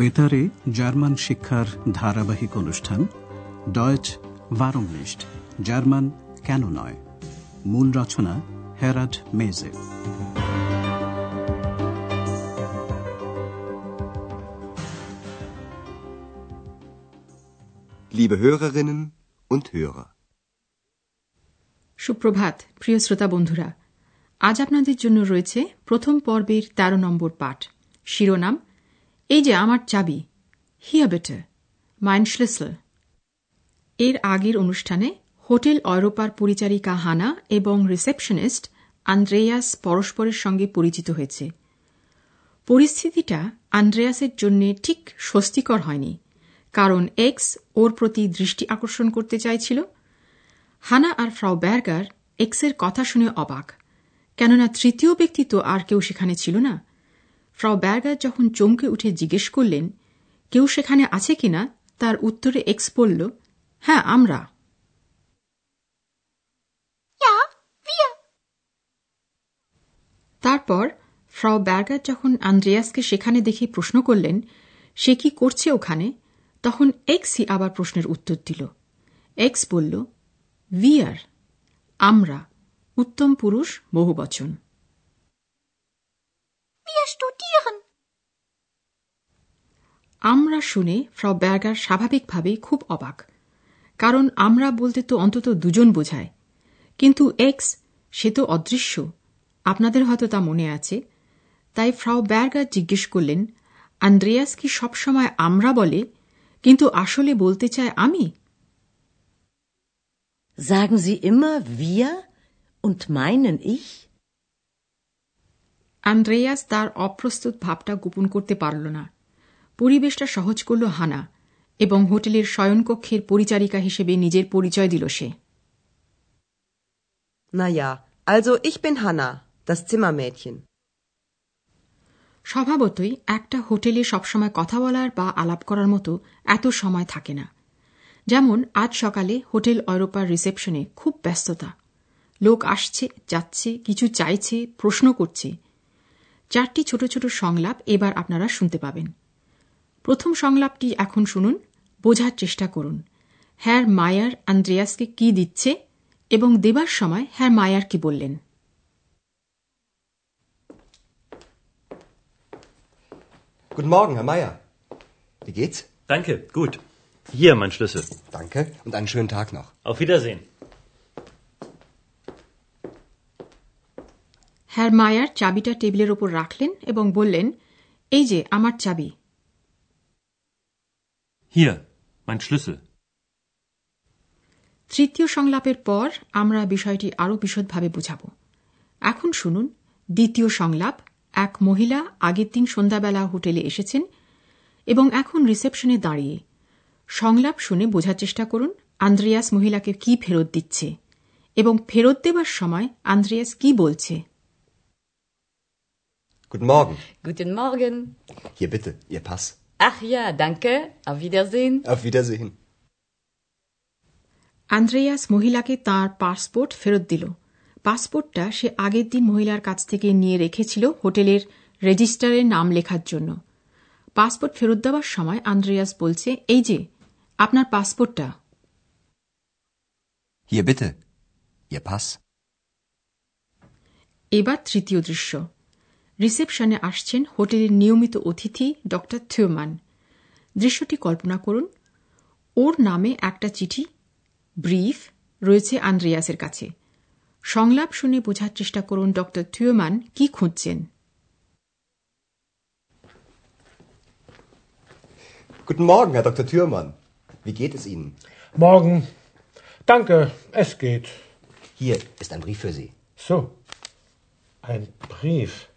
বেতারে জার্মান শিক্ষার ধারাবাহিক অনুষ্ঠান ডয়েচ ভারমনিস্ট জার্মান কেন নয়? মূল রচনা হেরাড মেজে। Liebe Hörerinnen und Hörer. সুপ্রভাত প্রিয় শ্রোতা বন্ধুরা। আজ আপনাদের জন্য রয়েছে প্রথম পর্বের ১৩ নম্বর পাঠ। শিরোনাম এই যে আমার চাবি হিয়া বেটে মাইন শ্লেসল এর আগের অনুষ্ঠানে হোটেল অরোপার পরিচারিকা হানা এবং রিসেপশনিস্ট আন্দ্রেয়াস পরস্পরের সঙ্গে পরিচিত হয়েছে। পরিস্থিতিটা আন্দ্রেয়াসের জন্য ঠিক স্বস্তিকর হয়নি, কারণ এক্স ওর প্রতি দৃষ্টি আকর্ষণ করতে চাইছিল। হানা আর ফ্রাউ ব্যার্গার এক্সের কথা শুনে অবাক, কেননা তৃতীয় ব্যক্তি তো আর কেউ সেখানে ছিল না। ফ্রাউ ব্যার্গার যখন চমকে উঠে জিজ্ঞেস করলেন কেউ সেখানে আছে কিনা তার উত্তরে এক্স বলল হ্যাঁ আমরা। তারপর ফ্রাউ ব্যার্গার যখন আন্দ্রেয়াসকে সেখানে দেখে প্রশ্ন করলেন সে কি করছে ওখানে? তখন এক্সই আবার প্রশ্নের উত্তর দিল। এক্স বলল ভিয়ার আমরা উত্তম পুরুষ বহু বচন আমরা শুনে ফ্রাউ ব্যার্গার স্বাভাবিকভাবেই খুব অবাক। কারণ আমরা বলতে তো অন্তত দুজন বোঝায়। কিন্তু এক্স সে তো অদৃশ্য। আপনাদের হয়তো তা মনে আছে। তাই ফ্রাউ ব্যার্গার জিজ্ঞেস করলেন আন্দ্রেয়াস কি সবসময় আমরা বলে কিন্তু আসলে বলতে চায় আমি? Sagen Sie immer wir und meinen ich? Andreas তার অপ্রস্তুত ভাবটা গোপন করতে পারল না। পরিবেশটা সহজ করল হানা এবং হোটেলের শয়নকক্ষের পরিচারিকা হিসেবে নিজের পরিচয় দিল সে। Na ja, also ich bin Hanna, das Zimmermädchen. স্বভাবতই একটা হোটেলে সবসময় কথা বলার বা আলাপ করার মতো এত সময় থাকে না। যেমন আজ সকালে হোটেল অরোপার রিসেপশনে খুব ব্যস্ততা। লোক আসছে যাচ্ছে কিছু চাইছে প্রশ্ন করছে। চারটি ছোট ছোট সংলাপ এবার আপনারা শুনতে পাবেন। প্রথম সংলাপটি এখন শুনুন বোঝার চেষ্টা করুন হ্যার মায়ার আন্দ্রেয়াসকে কি দিচ্ছে এবং দেবার সময় হ্যার মায়ার কি বললেন Guten Morgen, Herr Meier. Wie geht's? Danke, gut. Hier mein Schlüssel. Danke und einen schönen Tag noch. Auf Wiedersehen. হ্যার মায়ার চাবিটা টেবিলের ওপর রাখলেন এবং বললেন এই যে আমার চাবি Hier, mein Schlüssel. তৃতীয় সংলাপের পর আমরা বিষয়টি আরও বিশদভাবে বুঝাব এখন শুনুন দ্বিতীয় সংলাপ এক মহিলা আগের দিন সন্ধ্যাবেলা হোটেলে এসেছেন এবং এখন রিসেপশনে দাঁড়িয়ে সংলাপ শুনে বোঝার চেষ্টা করুন আন্দ্রিয়াস মহিলাকে কি ফেরত দিচ্ছে এবং ফেরত দেবার সময় আন্দ্রিয়াস কি বলছে Guten Morgen. Guten Morgen. Hier bitte, Ihr Pass. Ach ja, danke. Auf Wiedersehen. Auf Wiedersehen. Andreas মহিলাকে তার পাসপোর্ট ফেরত দিল পাসপোর্টটা সে আগের দিন মহিলার কাছ থেকে নিয়ে রেখেছিল হোটেলের রেজিস্টারে নাম লেখার জন্য পাসপোর্ট ফেরত দেওয়ার সময় আন্দ্রেয়াস বলছে এই যে আপনার পাসপোর্টটা Hier bitte, Ihr Pass. এবার তৃতীয় দৃশ্য রিসেপশনে আসছেন হোটেলের নিয়মিত অতিথি ড থিওমান দৃশ্যটি কল্পনা করুন ওর নামে একটা চিঠি ব্রিফ রয়েছে আন্দ্রেয়াসের কাছে সংলাপ শুনে বোঝার চেষ্টা করুন ড থিওমান কি খুঁজছেন Guten Morgen, Herr Dr. Thürmann. Wie geht es Ihnen? Morgen. Danke, es geht. Hier ist ein Brief für Sie. So. Ein Brief.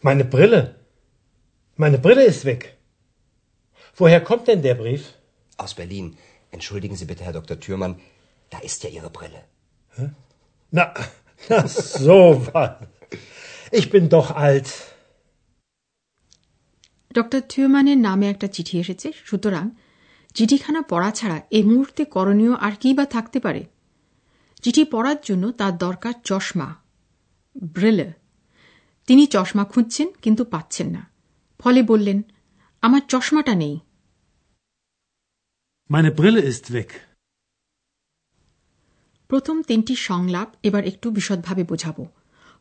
Meine Brille. Meine Brille ist weg. Woher kommt denn der Brief? Aus Berlin. Entschuldigen Sie bitte, Herr Dr. Thürmann. Da ist ja Ihre Brille. Na, na so was. Ich bin doch alt. ড থিওমানের নামে একটা চিঠি এসেছে সুতরাং চিঠিখানা পড়া ছাড়া এই মুহূর্তে করণীয় আর কি বা থাকতে পারে চিঠি পড়ার জন্য তার দরকার চশমা ব্রেলে তিনি চশমা খুঁজছেন কিন্তু পাচ্ছেন না ফলে বললেন আমার চশমাটা নেই Meine Brille ist weg. প্রথম তিনটি সংলাপ এবার একটু বিশদভাবে বোঝাব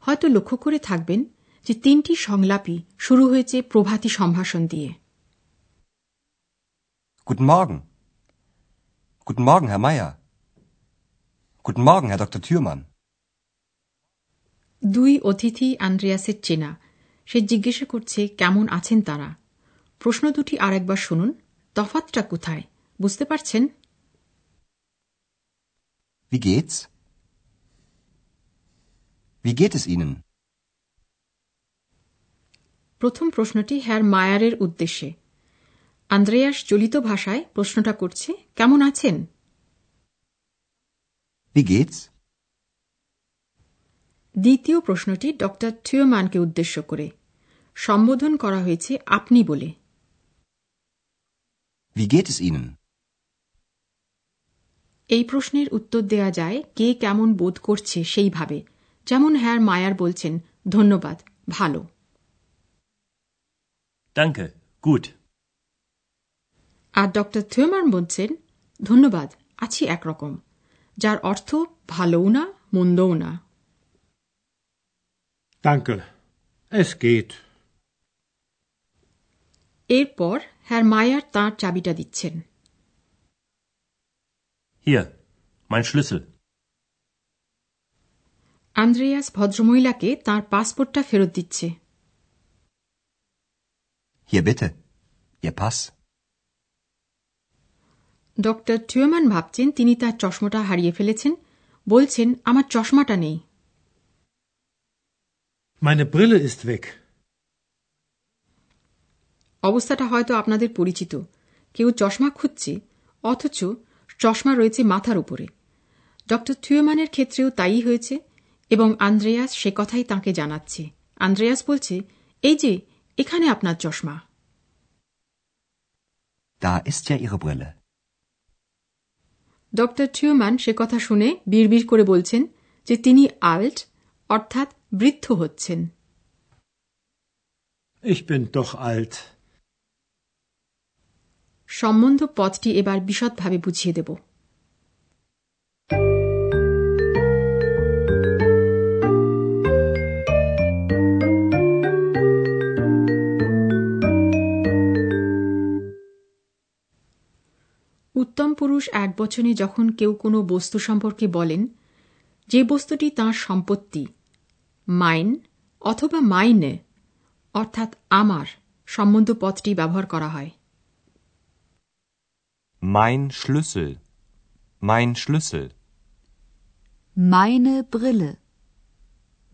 হয়তো লক্ষ্য করে থাকবেন যে তিনটি সংলাপই শুরু হয়েছে প্রভাতী সম্ভাষণ দিয়ে Guten Morgen. Guten Morgen, Herr Meier. Guten Morgen, Herr Dr. Thürmann. দুই অতিথি আন্দ্রেয়াসের চেনা। সে জিজ্ঞাসা করছে কেমন আছেন তারা? প্রশ্ন দুটি আরেকবার শুনুন। তফাতটা কোথায়? বুঝতে পারছেন? Wie geht's? Wie geht es Ihnen? প্রথম প্রশ্নটি হ্যার মায়ারের উদ্দেশ্যে। আন্দ্রেয়াস চলিত ভাষায় প্রশ্নটা করছে কেমন আছেন? Wie geht's? দ্বিতীয় প্রশ্নটি ড থিওম্যানকে উদ্দেশ্য করে সম্বোধন করা হয়েছে আপনি বলে Wie geht es Ihnen? এই প্রশ্নের উত্তর দেয়া যায় কে কেমন বোধ করছে সেইভাবে যেমন হ্যার মায়ার বলছেন ধন্যবাদ ভালো Danke. Gut. আর ড থিওমান বলছেন ধন্যবাদ আছি একরকম যার অর্থ ভালোও না মন্দও না Danke. Es geht. এরপর হ্যার মায়ার তাঁর চাবিটা দিচ্ছেন Hier, mein Schlüssel. আন্দ্রেয়াস ভদ্রমহিলাকে তার পাসপোর্টটা ফেরত দিচ্ছে Hier bitte. Ihr Pass. ড থিওম্যান ভাবছেন তিনি তার চশমাটা হারিয়ে ফেলেছেন বলছেন আমার চশমাটা নেই Meine Brille ist weg. অবস্থাটা হয়তো আপনাদের পরিচিত কেউ চশমা খুঁজছে অথচ চশমা রয়েছে মাথার উপরে ড থিওম্যানের ক্ষেত্রেও তাই হয়েছে এবং আন্দ্রেয়াস সে কথাই তাকে জানাচ্ছে আন্দ্রেয়াস বলছে এই যে এখানে আপনার চশমা Da ist ja Ihre Brille. ড থিওম্যান সে কথা শুনে বিড়বিড় করে বলছেন যে তিনি আল্ট অর্থাৎ বৃদ্ধ হচ্ছেন Ich bin doch alt. সম্বন্ধ পথটি এবার বিশদভাবে বুঝিয়ে দেব উত্তম পুরুষ এক বচনে যখন কেউ কোনো বস্তু সম্পর্কে বলেন যে বস্তুটি তাঁর সম্পত্তি মাইন অথবা মাইনে অর্থাৎ আমার সম্বন্ধ পথটি ব্যবহার করা হয় Mein Schlüssel. Mein Schlüssel. Meine Brille.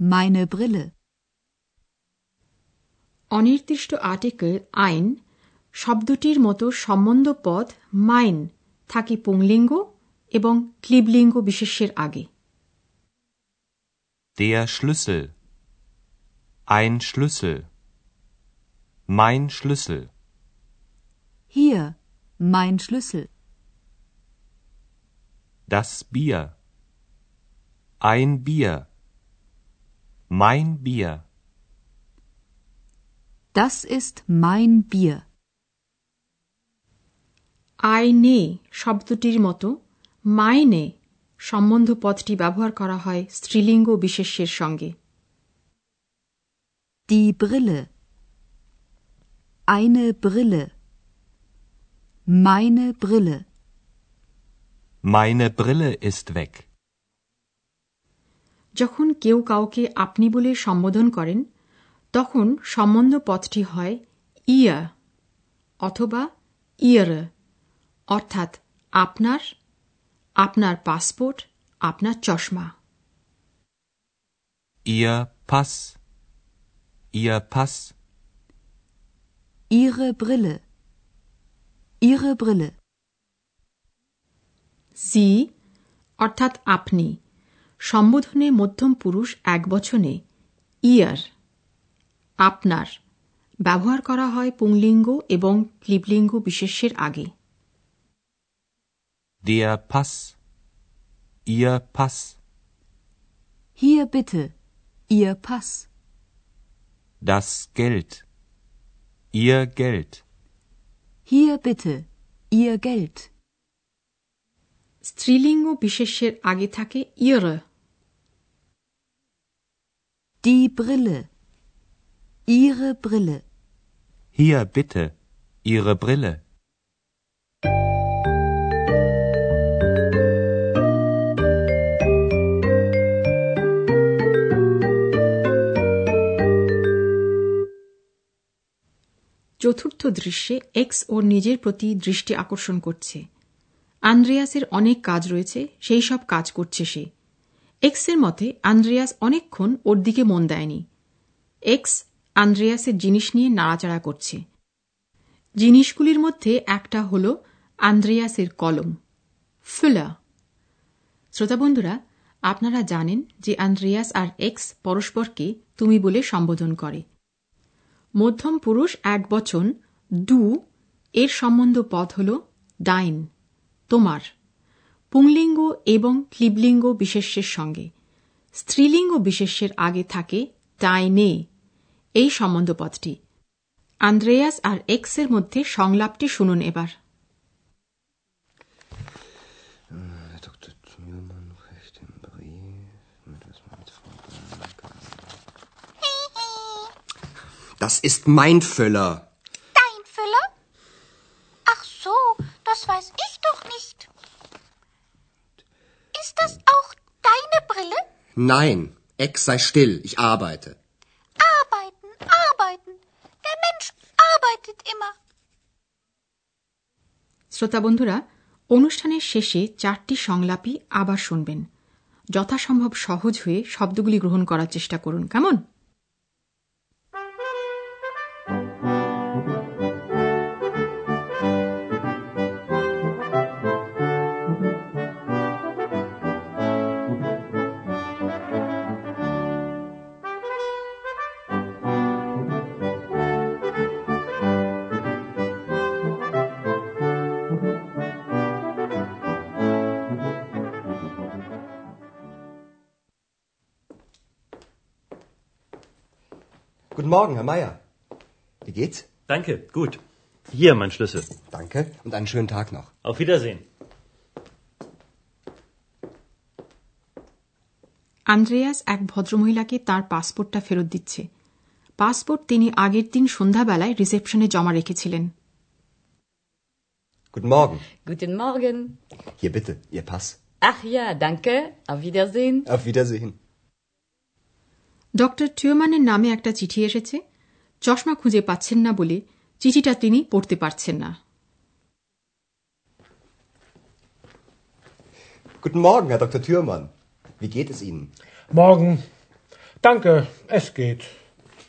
Meine Brille. অনির্দিষ্ট আর্টিকেল আইন শব্দটির মতো সম্বন্ধ পদ মাইন থাকে পুংলিঙ্গ এবং ক্লিবলিঙ্গ বিশেষ্যের আগে Der Schlüssel. Ein Schlüssel. Mein Schlüssel. Hier, mein Schlüssel. Das Bier. Ein Bier. Mein Bier. Das ist mein Bier. আইনে শব্দটির মতো মাইনে সম্বন্ধ পদটি ব্যবহার করা হয় স্ত্রীলিঙ্গ বিশেষ্যের সঙ্গে Die Brille. Eine Brille. Meine Brille. Meine Brille ist weg. যখন কেউ কাউকে আপনি বলে সম্বোধন করেন তখন সম্বন্ধ পদটি হয় ইয়া অথবা ইয়ার অর্থাৎ আপনার আপনার পাসপোর্ট আপনার চশমা Ihr Pass. Ihr Pass. Ihre Brille. Ihre Brille. সি অর্থাৎ আপনি সম্বোধনে মধ্যম পুরুষ এক বচনে ইয়ার আপনার ব্যবহার করা হয় পুংলিঙ্গ এবং ক্লিবলিঙ্গ বিশেষ্যের আগে Der Pass. Ihr Pass. Hier bitte. Ihr Pass. Das Geld. Ihr Geld. Hier bitte. Ihr Geld. স্ত্রীলিঙ্গ বিশেষ্যের আগে থাকে ইয়রে Die Brille. Ihre Brille. Hier bitte. Ihre Brille. চতুর্থ দৃশ্যে এক্স ওর নিজের প্রতি দৃষ্টি আকর্ষণ করছে। আন্দ্রেয়াসের অনেক কাজ রয়েছে, সেই সব কাজ করছে সে। এক্সের মতে, আন্দ্রেয়াস অনেকক্ষণ ওর দিকে মন দেয়নি। এক্স আন্দ্রেয়াসের জিনিস নিয়ে নাড়াচাড়া করছে। জিনিসগুলির মধ্যে একটা হল আন্দ্রেয়াসের কলম। ফুলা। শ্রোতা বন্ধুরা, আপনারা জানেন যে আন্দ্রেয়াস আর এক্স পরস্পরকে তুমি বলে সম্বোধন করে। মধ্যম পুরুষ এক বচন ডু এর সম্বন্ধ পদ হল ডাইন, তোমার। পুংলিঙ্গ এবং ক্লিবলিঙ্গ বিশেষ্যের সঙ্গে। স্ত্রীলিঙ্গ বিশেষ্যের আগে থাকে ডাইনে। এই সম্বন্ধ পদটি আন্দ্রেয়াস আর এক্সের মধ্যে সংলাপটি শুনুন এবার। Das ist mein Füller. Dein Füller? Ach so, das weiß ich doch nicht. Ist das auch deine Brille? Nein, Ex sei still, ich arbeite. Arbeiten, arbeiten. Der Mensch arbeitet immer. শ্রোতা বন্ধুরা অনুষ্ঠানের শেষে চারটি সংলাপই আবার শুনবেন যথাসম্ভব সহজ হয়ে শব্দগুলি গ্রহণ করার চেষ্টা করুন কেমন Guten Morgen, Herr Meier. Wie geht's? Danke, gut. Hier mein Schlüssel. Danke und einen schönen Tag noch. Auf Wiedersehen. Andreas এক ভদ্রমহিলাকে তার পাসপোর্টটা ফেরত দিচ্ছে পাসপোর্ট তিনি আগের দিন সন্ধ্যাবেলায় রিসেপশনে জমা রেখেছিলেন Guten Morgen. Guten Morgen. Hier bitte, Ihr Pass. Ach ja, danke. Auf Wiedersehen. Auf Wiedersehen. Doctor টিউমানের নামে একটা চিঠি এসেছে চশমা খুঁজে পাচ্ছেন না বলে চিঠিটা তিনি পড়তে পারছেন না Guten Morgen, Herr Dr. Thürmann. Wie geht es Ihnen? Morgen. Danke, es geht.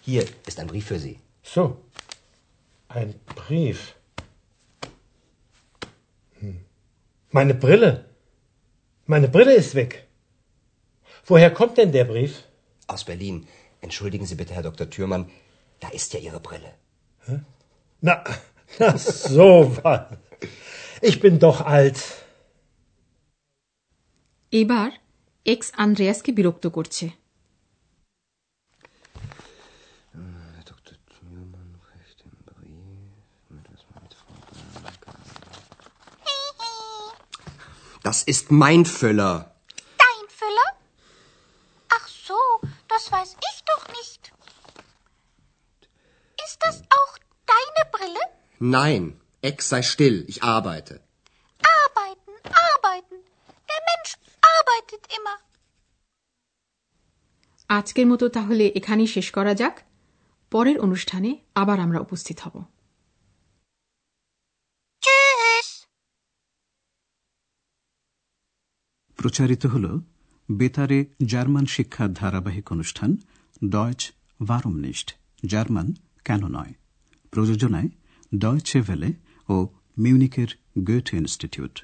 Hier ist ein Brief für Sie. So. Ein Brief. Hm. Meine Brille. Meine Brille ist weg. Woher kommt denn der Brief? Aus Berlin. Entschuldigen Sie bitte, Herr Dr. Thürmann. Da ist ja Ihre Brille. Na, na so was. Ich bin doch alt. এবার এক্স আন্দ্রেয়াসকে বিরক্ত করছে Herr Dr. Thürmann reicht den Brief mit was man mit Frau Das ist mein Füller. Nein, Ex sei still, ich arbeite. Arbeiten, arbeiten. Der Mensch arbeitet immer. আজকের মতো তাহলে এখানেই শেষ করা যাক পরের অনুষ্ঠানে আবার আমরা উপস্থিত হব প্রচারিত হল বেতারে জার্মান শিক্ষার ধারাবাহিক অনুষ্ঠান ডয়েচ ভারমনিস্ট জার্মান কেন নয় প্রযোজনায় ডয়েচে ভেলে ও মিউনিকের গোয়েট ইনস্টিটিউট